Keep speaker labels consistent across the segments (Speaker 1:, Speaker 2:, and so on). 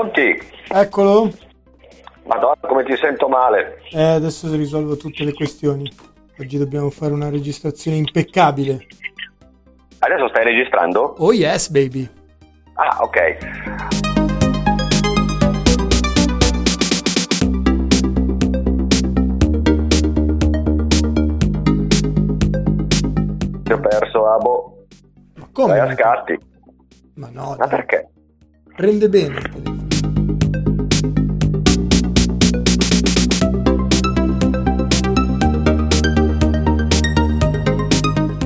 Speaker 1: Pronti?
Speaker 2: Eccolo.
Speaker 1: Madonna, come ti sento male.
Speaker 2: Eh, adesso risolvo tutte le questioni. Oggi dobbiamo fare una registrazione impeccabile.
Speaker 1: Adesso stai registrando?
Speaker 2: Oh yes, baby.
Speaker 1: Ah, ok. Ti ho perso, Abo.
Speaker 2: Ma come?
Speaker 1: Vai a scatti.
Speaker 2: Ma no,
Speaker 1: Ma
Speaker 2: dai.
Speaker 1: perché?
Speaker 2: Rende bene il telefono.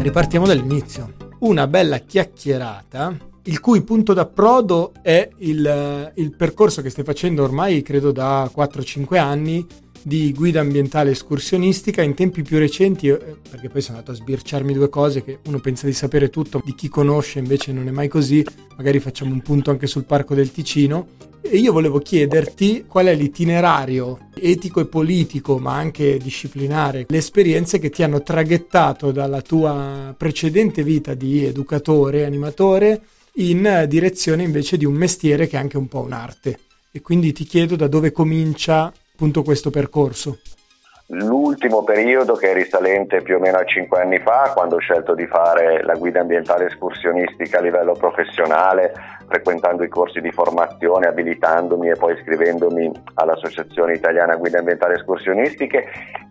Speaker 2: Ripartiamo dall'inizio. Una bella chiacchierata, il cui punto d'approdo è il, il percorso che stai facendo ormai, credo da 4-5 anni, di guida ambientale escursionistica in tempi più recenti, eh, perché poi sono andato a sbirciarmi due cose che uno pensa di sapere tutto, di chi conosce invece non è mai così, magari facciamo un punto anche sul Parco del Ticino. E io volevo chiederti qual è l'itinerario etico e politico, ma anche disciplinare, le esperienze che ti hanno traghettato dalla tua precedente vita di educatore, animatore, in direzione invece di un mestiere che è anche un po' un'arte. E quindi ti chiedo da dove comincia appunto questo percorso.
Speaker 1: L'ultimo periodo che è risalente più o meno a 5 anni fa, quando ho scelto di fare la guida ambientale escursionistica a livello professionale, frequentando i corsi di formazione, abilitandomi e poi iscrivendomi all'Associazione Italiana Guida Ambientale Escursionistiche,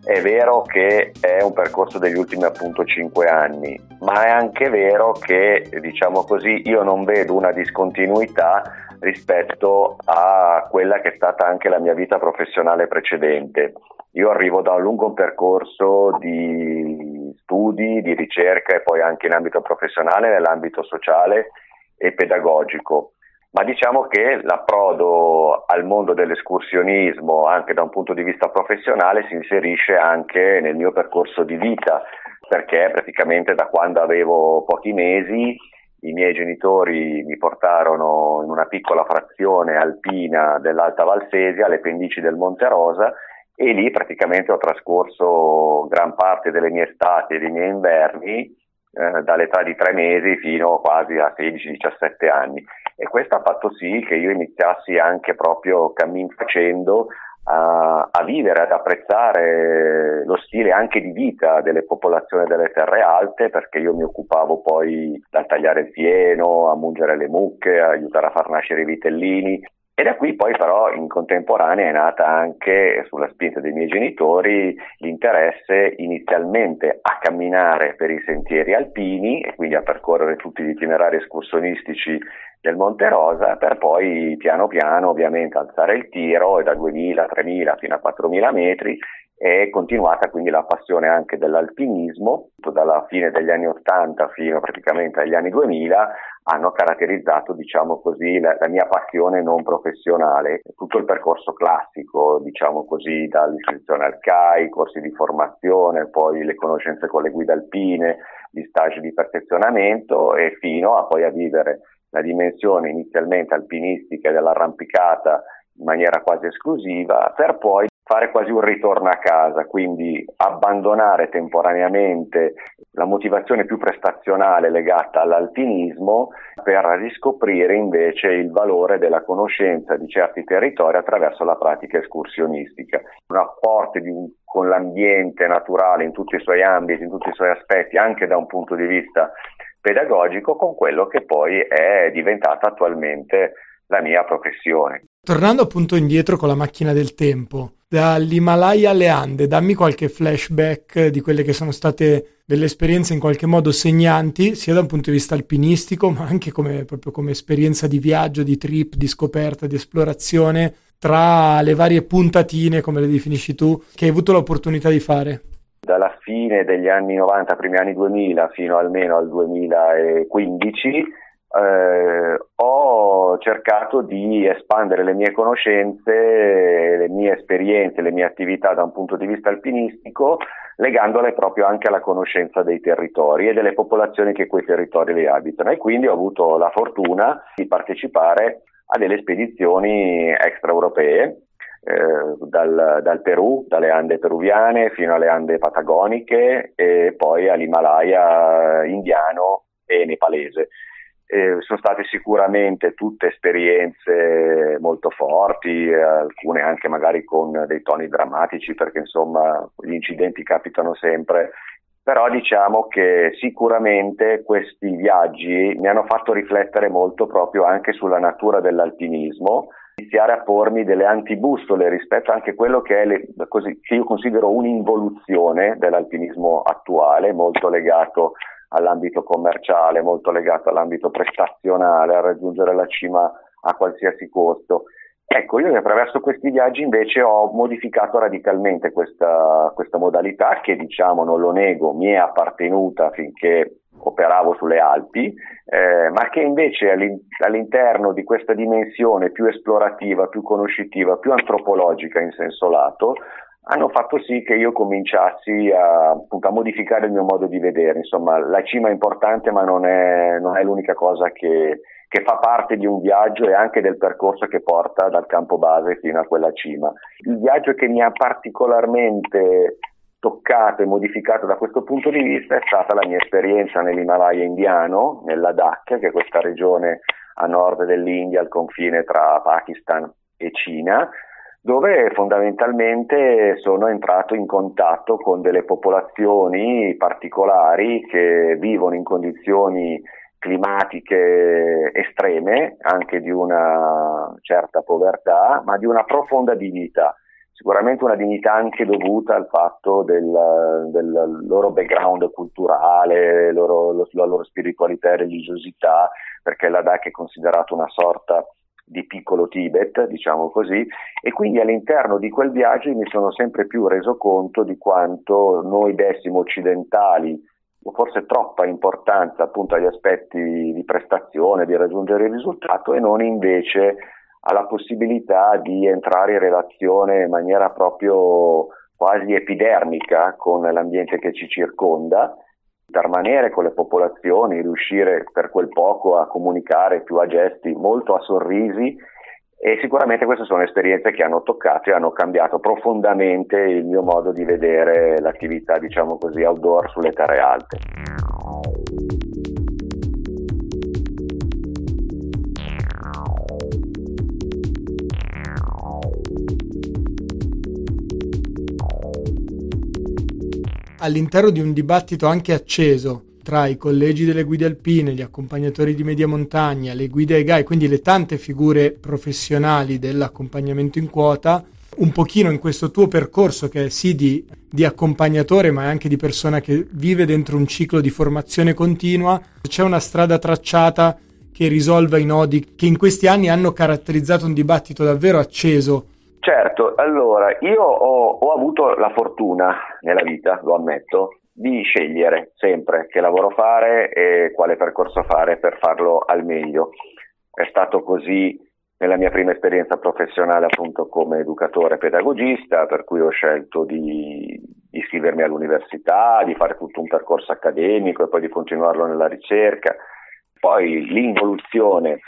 Speaker 1: è vero che è un percorso degli ultimi appunto 5 anni, ma è anche vero che, diciamo così, io non vedo una discontinuità rispetto a quella che è stata anche la mia vita professionale precedente. Io arrivo da un lungo percorso di studi, di ricerca e poi anche in ambito professionale, nell'ambito sociale e pedagogico. Ma diciamo che l'approdo al mondo dell'escursionismo, anche da un punto di vista professionale, si inserisce anche nel mio percorso di vita, perché praticamente da quando avevo pochi mesi i miei genitori mi portarono in una piccola frazione alpina dell'Alta Valsesia, alle pendici del Monte Rosa, e lì praticamente ho trascorso gran parte delle mie estati e dei miei inverni eh, dall'età di tre mesi fino quasi a 16-17 anni. E questo ha fatto sì che io iniziassi anche proprio cammin facendo a, a, vivere, ad apprezzare lo stile anche di vita delle popolazioni delle terre alte perché io mi occupavo poi dal tagliare il fieno, a mungere le mucche, a aiutare a far nascere i vitellini. E da qui poi però in contemporanea è nata anche, sulla spinta dei miei genitori, l'interesse inizialmente a camminare per i sentieri alpini e quindi a percorrere tutti gli itinerari escursionistici del Monte Rosa per poi piano piano ovviamente alzare il tiro e da 2000, 3000 fino a 4000 metri. È continuata quindi la passione anche dell'alpinismo, dalla fine degli anni 80 fino praticamente agli anni 2000 hanno caratterizzato, diciamo così, la, la, mia passione non professionale, tutto il percorso classico, diciamo così, dall'iscrizione al CAI, corsi di formazione, poi le conoscenze con le guide alpine, gli stage di perfezionamento e fino a poi a vivere la dimensione inizialmente alpinistica dell'arrampicata in maniera quasi esclusiva, per poi fare quasi un ritorno a casa, quindi abbandonare temporaneamente la motivazione più prestazionale legata all'alpinismo per riscoprire invece il valore della conoscenza di certi territori attraverso la pratica escursionistica. Un apporto con l'ambiente naturale in tutti i suoi ambiti, in tutti i suoi aspetti, anche da un punto di vista pedagogico, con quello che poi è diventata attualmente la mia professione.
Speaker 2: Tornando appunto indietro con la macchina del tempo, dall'Himalaya alle Ande, dammi qualche flashback di quelle che sono state delle esperienze in qualche modo segnanti, sia da un punto di vista alpinistico, ma anche come, proprio come esperienza di viaggio, di trip, di scoperta, di esplorazione, tra le varie puntatine, come le definisci tu, che hai avuto l'opportunità di fare
Speaker 1: dalla fine degli anni 90, primi anni 2000 fino almeno al 2015 eh, ho cercato di espandere le mie conoscenze, le mie esperienze, le mie attività da un punto di vista alpinistico, legandole proprio anche alla conoscenza dei territori e delle popolazioni che quei territori li abitano. E quindi ho avuto la fortuna di partecipare a delle spedizioni extraeuropee eh, dal, dal, Perù, dalle Ande peruviane fino alle Ande patagoniche e poi all'Himalaya indiano e nepalese. Eh, sono state sicuramente tutte esperienze molto forti, alcune anche magari con dei toni drammatici perché insomma gli incidenti capitano sempre, però diciamo che sicuramente questi viaggi mi hanno fatto riflettere molto proprio anche sulla natura dell'alpinismo iniziare a pormi delle antibustole rispetto anche a quello che è le, così, che io considero un'involuzione dell'alpinismo attuale, molto legato all'ambito commerciale, molto legato all'ambito prestazionale, a raggiungere la cima a qualsiasi costo. Ecco, io attraverso questi viaggi invece ho modificato radicalmente questa, questa modalità che, diciamo, non lo nego, mi è appartenuta finché operavo sulle Alpi, eh, ma che invece all'interno di questa dimensione più esplorativa, più conoscitiva, più antropologica in senso lato, hanno fatto sì che io cominciassi a, appunto, a modificare il mio modo di vedere. Insomma, la cima è importante, ma non è, non è l'unica cosa che, che fa parte di un viaggio e anche del percorso che porta dal campo base fino a quella cima. Il viaggio che mi ha particolarmente toccato e modificato da questo punto di vista è stata la mia esperienza nell'Himalaya indiano, nella Ladakh, che è questa regione a nord dell'India, al confine tra Pakistan e Cina, dove fondamentalmente sono entrato in contatto con delle popolazioni particolari che vivono in condizioni climatiche estreme, anche di una certa povertà, ma di una profonda dignità sicuramente una dignità anche dovuta al fatto del, del loro background culturale, loro, la loro spiritualità e religiosità, perché la DAC è considerato una sorta di piccolo Tibet, diciamo così, e quindi all'interno di quel viaggio mi sono sempre più reso conto di quanto noi dessimo occidentali forse troppa importanza appunto agli aspetti di prestazione, di raggiungere il risultato e non invece ha possibilità di entrare in relazione in maniera proprio quasi epidermica con l'ambiente che ci circonda, permanere con le popolazioni, riuscire per quel poco a comunicare più a gesti, molto a sorrisi e sicuramente queste sono esperienze che hanno toccato e hanno cambiato profondamente il mio modo di vedere l'attività, diciamo così, outdoor sulle terre alte.
Speaker 2: All'interno di un dibattito anche acceso tra i collegi delle guide alpine, gli accompagnatori di media montagna, le guide ai GAI, quindi le tante figure professionali dell'accompagnamento in quota, un pochino in questo tuo percorso che è sì di, di, accompagnatore ma anche di persona che vive dentro un ciclo di formazione continua, c'è una strada tracciata che risolva i nodi che in questi anni hanno caratterizzato un dibattito davvero acceso
Speaker 1: Certo, allora io ho, ho, avuto la fortuna nella vita, lo ammetto, di scegliere sempre che lavoro fare e quale percorso fare per farlo al meglio. È stato così nella mia prima esperienza professionale appunto come educatore pedagogista, per cui ho scelto di, iscrivermi all'università, di fare tutto un percorso accademico e poi di continuarlo nella ricerca. Poi l'involuzione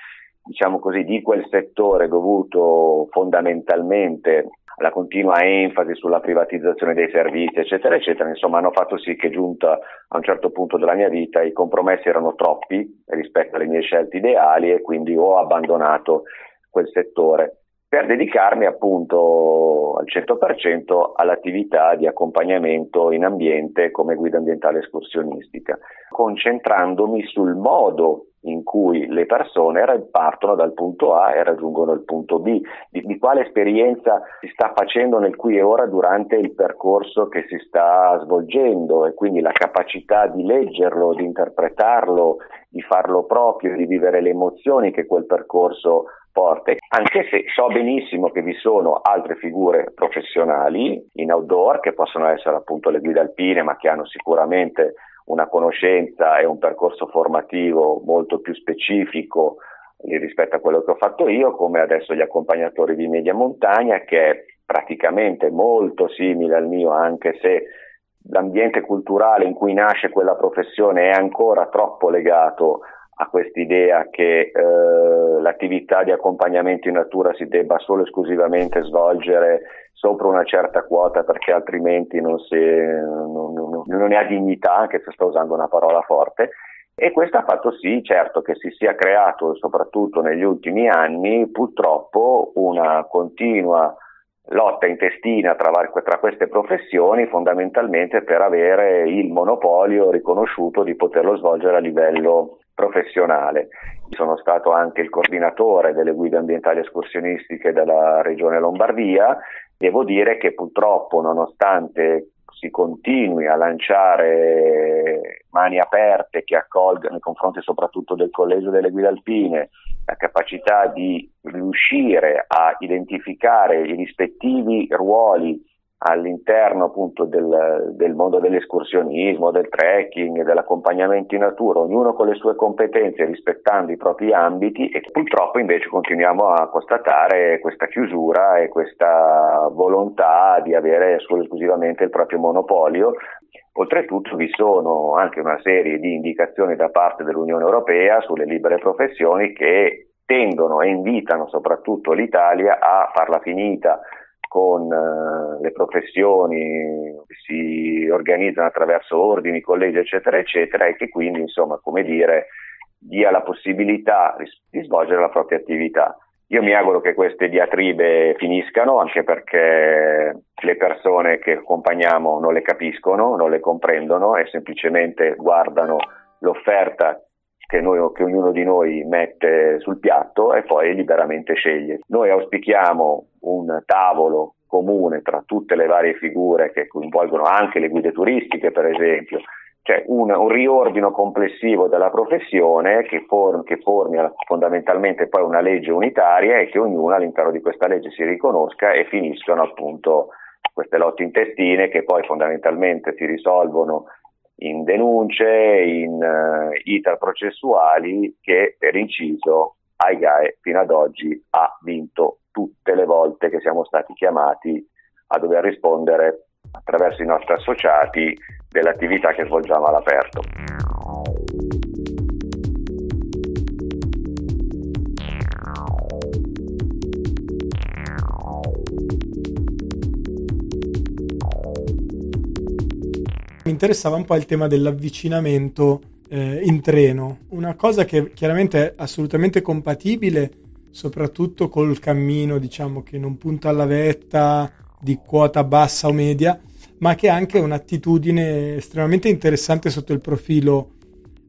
Speaker 1: diciamo così, di quel settore dovuto fondamentalmente alla continua enfasi sulla privatizzazione dei servizi, eccetera, eccetera, insomma hanno fatto sì che giunta a un certo punto della mia vita i compromessi erano troppi rispetto alle mie scelte ideali e quindi ho abbandonato quel settore per dedicarmi appunto al 100% all'attività di accompagnamento in ambiente come guida ambientale escursionistica, concentrandomi sul modo in cui le persone partono dal punto A e raggiungono il punto B, di, di, quale esperienza si sta facendo nel qui e ora durante il percorso che si sta svolgendo e quindi la capacità di leggerlo, di interpretarlo, di farlo proprio, di vivere le emozioni che quel percorso porta. Anche se so benissimo che vi sono altre figure professionali in outdoor che possono essere appunto le guide alpine ma che hanno sicuramente una conoscenza e un percorso formativo molto più specifico rispetto a quello che ho fatto io, come adesso gli accompagnatori di media montagna, che è praticamente molto simile al mio, anche se l'ambiente culturale in cui nasce quella professione è ancora troppo legato a quest'idea che eh, l'attività di accompagnamento in natura si debba solo e esclusivamente svolgere sopra una certa quota perché altrimenti non, si, non, non, non ne ha dignità, anche se sto usando una parola forte. E questo ha fatto sì, certo, che si sia creato, soprattutto negli ultimi anni, purtroppo una continua lotta intestina tra, tra, queste professioni fondamentalmente per avere il monopolio riconosciuto di poterlo svolgere a livello professionale. Sono stato anche il coordinatore delle guide ambientali escursionistiche della regione Lombardia. Devo dire che purtroppo, nonostante si continui a lanciare mani aperte che accolgano nei confronti soprattutto del collegio delle guide alpine la capacità di riuscire a identificare i rispettivi ruoli all'interno appunto del, del, mondo dell'escursionismo, del trekking, dell'accompagnamento in natura, ognuno con le sue competenze rispettando i propri ambiti e purtroppo invece continuiamo a constatare questa chiusura e questa volontà di avere solo esclusivamente il proprio monopolio. Oltretutto vi sono anche una serie di indicazioni da parte dell'Unione Europea sulle libere professioni che tendono e invitano soprattutto l'Italia a farla finita con eh, le professioni che si organizzano attraverso ordini, collegi, eccetera, eccetera, e che quindi, insomma, come dire, dia la possibilità di svolgere la propria attività. Io mi auguro che queste diatribe finiscano, anche perché le persone che accompagniamo non le capiscono, non le comprendono e semplicemente guardano l'offerta che, noi, che, ognuno di noi mette sul piatto e poi liberamente sceglie. Noi auspichiamo un tavolo comune tra tutte le varie figure che coinvolgono anche le guide turistiche, per esempio, cioè un, un riordino complessivo della professione che, form, che formi fondamentalmente poi una legge unitaria e che ognuno all'interno di questa legge si riconosca e finiscono appunto queste lotte intestine che poi fondamentalmente si risolvono in denunce, in uh, iter processuali che per inciso AIGAE fino ad oggi ha vinto tutte le volte che siamo stati chiamati a dover rispondere attraverso i nostri associati dell'attività che svolgiamo all'aperto.
Speaker 2: Mi interessava un po' il tema dell'avvicinamento eh, in treno, una cosa che chiaramente è assolutamente compatibile soprattutto col cammino, diciamo che non punta alla vetta di quota bassa o media, ma che ha anche un'attitudine estremamente interessante sotto il profilo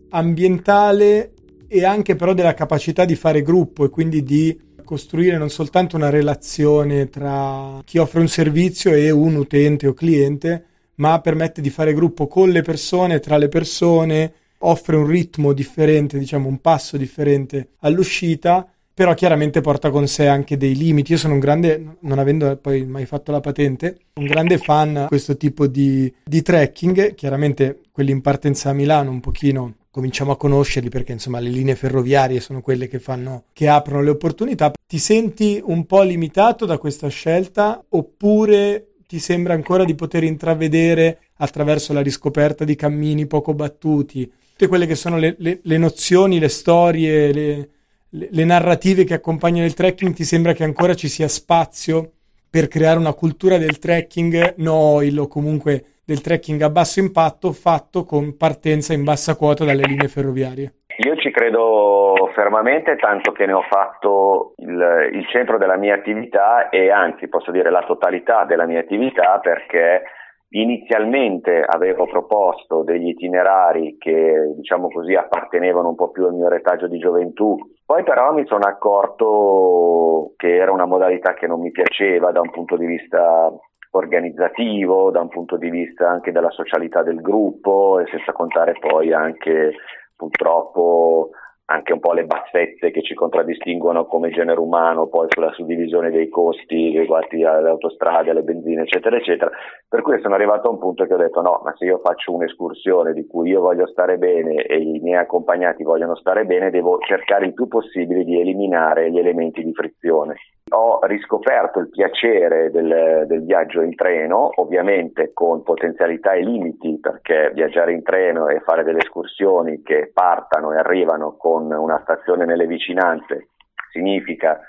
Speaker 2: ambientale e anche però della capacità di fare gruppo e quindi di costruire non soltanto una relazione tra chi offre un servizio e un utente o cliente, ma permette di fare gruppo con le persone, tra le persone, offre un ritmo differente, diciamo un passo differente all'uscita, però chiaramente porta con sé anche dei limiti. Io sono un grande, non avendo poi mai fatto la patente, un grande fan di questo tipo di, di trekking, chiaramente quelli in partenza a Milano un pochino cominciamo a conoscerli perché insomma le linee ferroviarie sono quelle che fanno che aprono le opportunità. Ti senti un po' limitato da questa scelta oppure ti sembra ancora di poter intravedere attraverso la riscoperta di cammini poco battuti, tutte quelle che sono le, le, le nozioni, le storie, le, le, narrative che accompagnano il trekking, ti sembra che ancora ci sia spazio per creare una cultura del trekking noil o comunque del trekking a basso impatto fatto con partenza in bassa quota dalle linee ferroviarie?
Speaker 1: Io ci credo fermamente, tanto che ne ho fatto il, il, centro della mia attività e anzi posso dire la totalità della mia attività perché Inizialmente avevo proposto degli itinerari che, diciamo così, appartenevano un po' più al mio retaggio di gioventù, poi però mi sono accorto che era una modalità che non mi piaceva da un punto di vista organizzativo, da un punto di vista anche della socialità del gruppo e senza contare poi anche purtroppo anche un po' le bassette che ci contraddistinguono come genere umano, poi sulla suddivisione dei costi legati alle autostrade, alle benzine, eccetera, eccetera. Per cui sono arrivato a un punto che ho detto no, ma se io faccio un'escursione di cui io voglio stare bene e i miei accompagnati vogliono stare bene, devo cercare il più possibile di eliminare gli elementi di frizione. Ho riscoperto il piacere del, del viaggio in treno, ovviamente con potenzialità e limiti, perché viaggiare in treno e fare delle escursioni che partano e arrivano con una stazione nelle vicinanze significa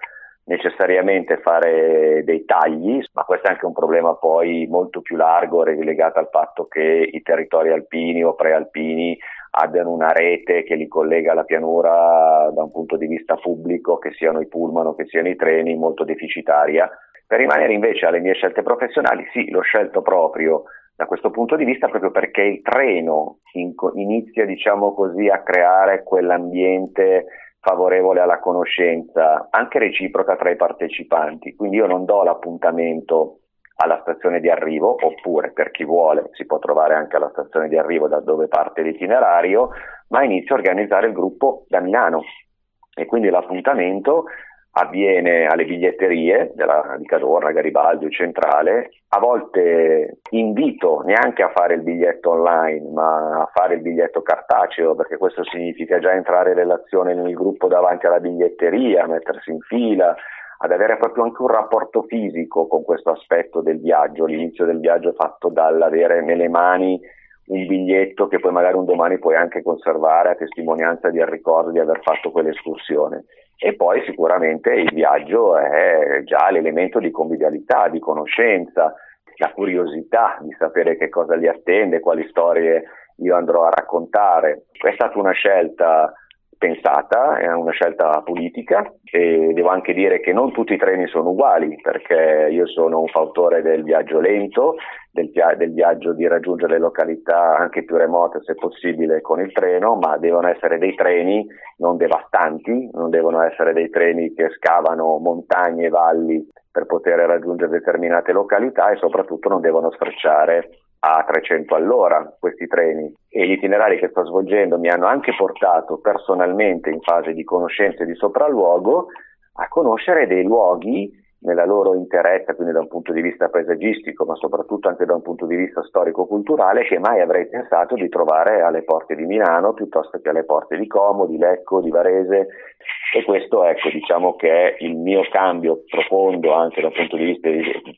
Speaker 1: necessariamente fare dei tagli, ma questo è anche un problema poi molto più largo legato al fatto che i territori alpini o prealpini abbiano una rete che li collega alla pianura da un punto di vista pubblico, che siano i pullman o che siano i treni, molto deficitaria. Per rimanere invece alle mie scelte professionali, sì, l'ho scelto proprio da questo punto di vista proprio perché il treno in, inizia, diciamo così, a creare quell'ambiente favorevole alla conoscenza, anche reciproca tra i partecipanti. Quindi io non do l'appuntamento alla stazione di arrivo, oppure per chi vuole si può trovare anche alla stazione di arrivo da dove parte l'itinerario, ma inizio a organizzare il gruppo da Milano e quindi l'appuntamento avviene alle biglietterie della, di Cadorna, Garibaldi o Centrale. A volte invito neanche a fare il biglietto online, ma a fare il biglietto cartaceo, perché questo significa già entrare in relazione nel gruppo davanti alla biglietteria, mettersi in fila, ad avere proprio anche un rapporto fisico con questo aspetto del viaggio, l'inizio del viaggio fatto dall'avere nelle mani un biglietto che poi magari un domani puoi anche conservare a testimonianza del ricordo di aver fatto quell'escursione. E poi sicuramente il viaggio è già l'elemento di convivialità, di conoscenza, la curiosità di sapere che cosa li attende, quali storie io andrò a raccontare. È stata una scelta pensata, è una scelta politica e devo anche dire che non tutti i treni sono uguali perché io sono un fautore del viaggio lento, del, del, viaggio di raggiungere le località anche più remote se possibile con il treno, ma devono essere dei treni non devastanti, non devono essere dei treni che scavano montagne e valli per poter raggiungere determinate località e soprattutto non devono sfrecciare a 300 all'ora questi treni e gli itinerari che sto svolgendo mi hanno anche portato personalmente in fase di conoscenza e di sopralluogo a conoscere dei luoghi nella loro interezza, quindi da un punto di vista paesaggistico, ma soprattutto anche da un punto di vista storico-culturale, che mai avrei pensato di trovare alle porte di Milano piuttosto che alle porte di Como, di Lecco, di Varese. E questo, ecco, diciamo che è il mio cambio profondo anche da un punto di vista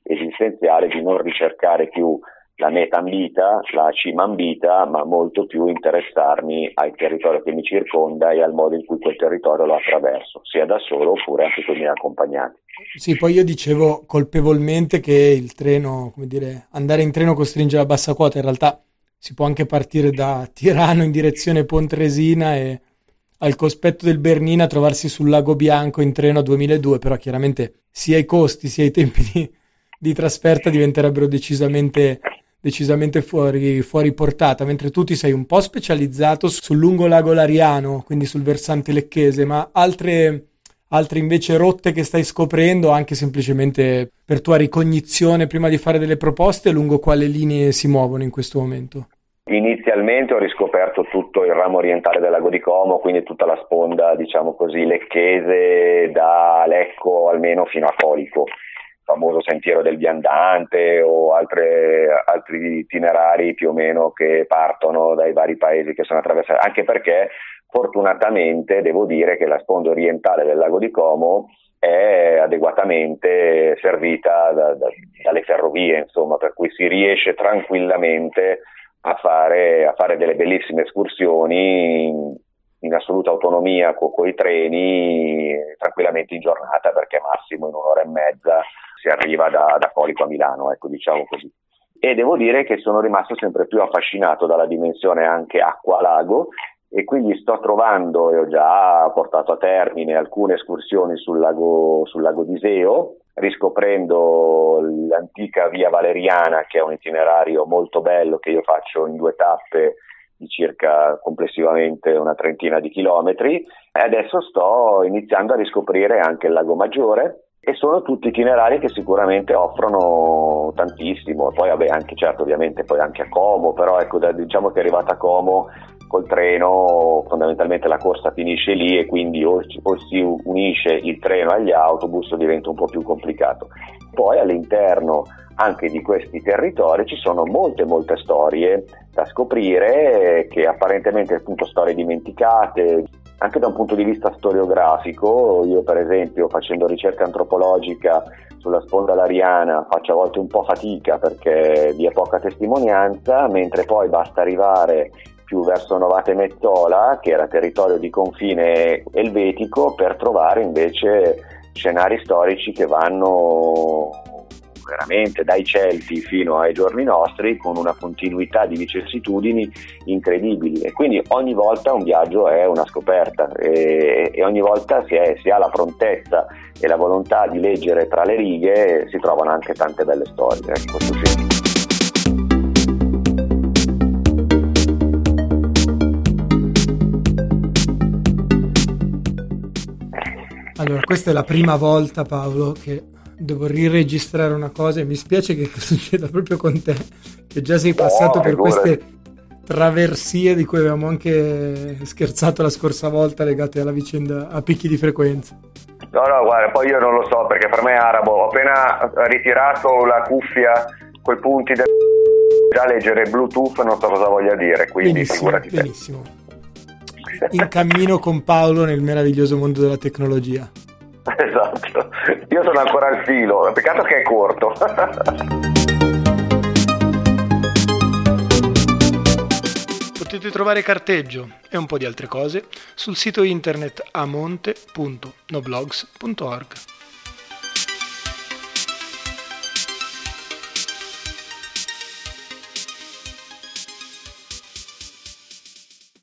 Speaker 1: esistenziale di non ricercare più la meta ambita, la cima ambita, ma molto più interessarmi al territorio che mi circonda e al modo in cui quel territorio lo attraverso, sia da solo oppure anche con i miei accompagnati.
Speaker 2: Sì, poi io dicevo colpevolmente che il treno, come dire, andare in treno costringe la bassa quota, in realtà si può anche partire da Tirano in direzione Pontresina e al cospetto del Bernina trovarsi sul Lago Bianco in treno a 2002, però chiaramente sia i costi sia i tempi di, di trasferta diventerebbero decisamente decisamente fuori, fuori, portata, mentre tu ti sei un po' specializzato sul lungo lago Lariano, quindi sul versante lecchese, ma altre, altre invece rotte che stai scoprendo, anche semplicemente per tua ricognizione prima di fare delle proposte, lungo quale linee si muovono in questo momento?
Speaker 1: Inizialmente ho riscoperto tutto il ramo orientale del lago di Como, quindi tutta la sponda, diciamo così, lecchese da Lecco almeno fino a Colico famoso sentiero del viandante o altre, altri itinerari più o meno che partono dai vari paesi che sono attraversati, anche perché fortunatamente devo dire che la sponda orientale del lago di Como è adeguatamente servita da, da, dalle ferrovie, insomma, per cui si riesce tranquillamente a fare, a fare delle bellissime escursioni in, in assoluta autonomia con, con i treni tranquillamente in giornata perché massimo in un'ora e mezza si arriva da, da Colico a Milano, ecco, diciamo così. E devo dire che sono rimasto sempre più affascinato dalla dimensione anche acqua-lago e quindi sto trovando e ho già portato a termine alcune escursioni sul lago, sul lago d'Iseo, riscoprendo l'antica via Valeriana che è un itinerario molto bello che io faccio in due tappe di circa complessivamente una trentina di chilometri e adesso sto iniziando a riscoprire anche il lago Maggiore e sono tutti itinerari che sicuramente offrono tantissimo. Poi vabbè anche certo ovviamente poi anche a Como però ecco diciamo che arrivata a Como col treno fondamentalmente la corsa finisce lì e quindi o, o si unisce il treno agli autobus diventa un po' più complicato poi all'interno anche di questi territori ci sono molte molte storie da scoprire che apparentemente appunto storie dimenticate. Anche da un punto di vista storiografico io per esempio facendo ricerca antropologica sulla sponda lariana faccio a volte un po' fatica perché vi è poca testimonianza mentre poi basta arrivare più verso Novate Mettola che era territorio di confine elvetico per trovare invece scenari storici che vanno veramente dai Celti fino ai giorni nostri con una continuità di vicissitudini incredibili e quindi ogni volta un viaggio è una scoperta e, e ogni volta si, è, si, ha la prontezza e la volontà di leggere tra le righe si trovano anche tante belle storie. Ecco,
Speaker 2: Allora, questa è la prima volta, Paolo, che devo riregistrare una cosa e mi spiace che succeda proprio con te, che già sei passato no, per queste traversie di cui avevamo anche scherzato la scorsa volta legate alla vicenda a picchi di frequenza.
Speaker 1: No, no, guarda, poi io non lo so perché per me è arabo, ho appena ritirato la cuffia coi punti del... già leggere Bluetooth non so cosa voglia dire, quindi
Speaker 2: benissimo,
Speaker 1: figurati
Speaker 2: benissimo. In cammino con Paolo nel meraviglioso mondo della tecnologia.
Speaker 1: Esatto, io sono ancora al filo, peccato che è corto.
Speaker 2: Potete trovare carteggio e un po' di altre cose sul sito internet amonte.noblogs.org.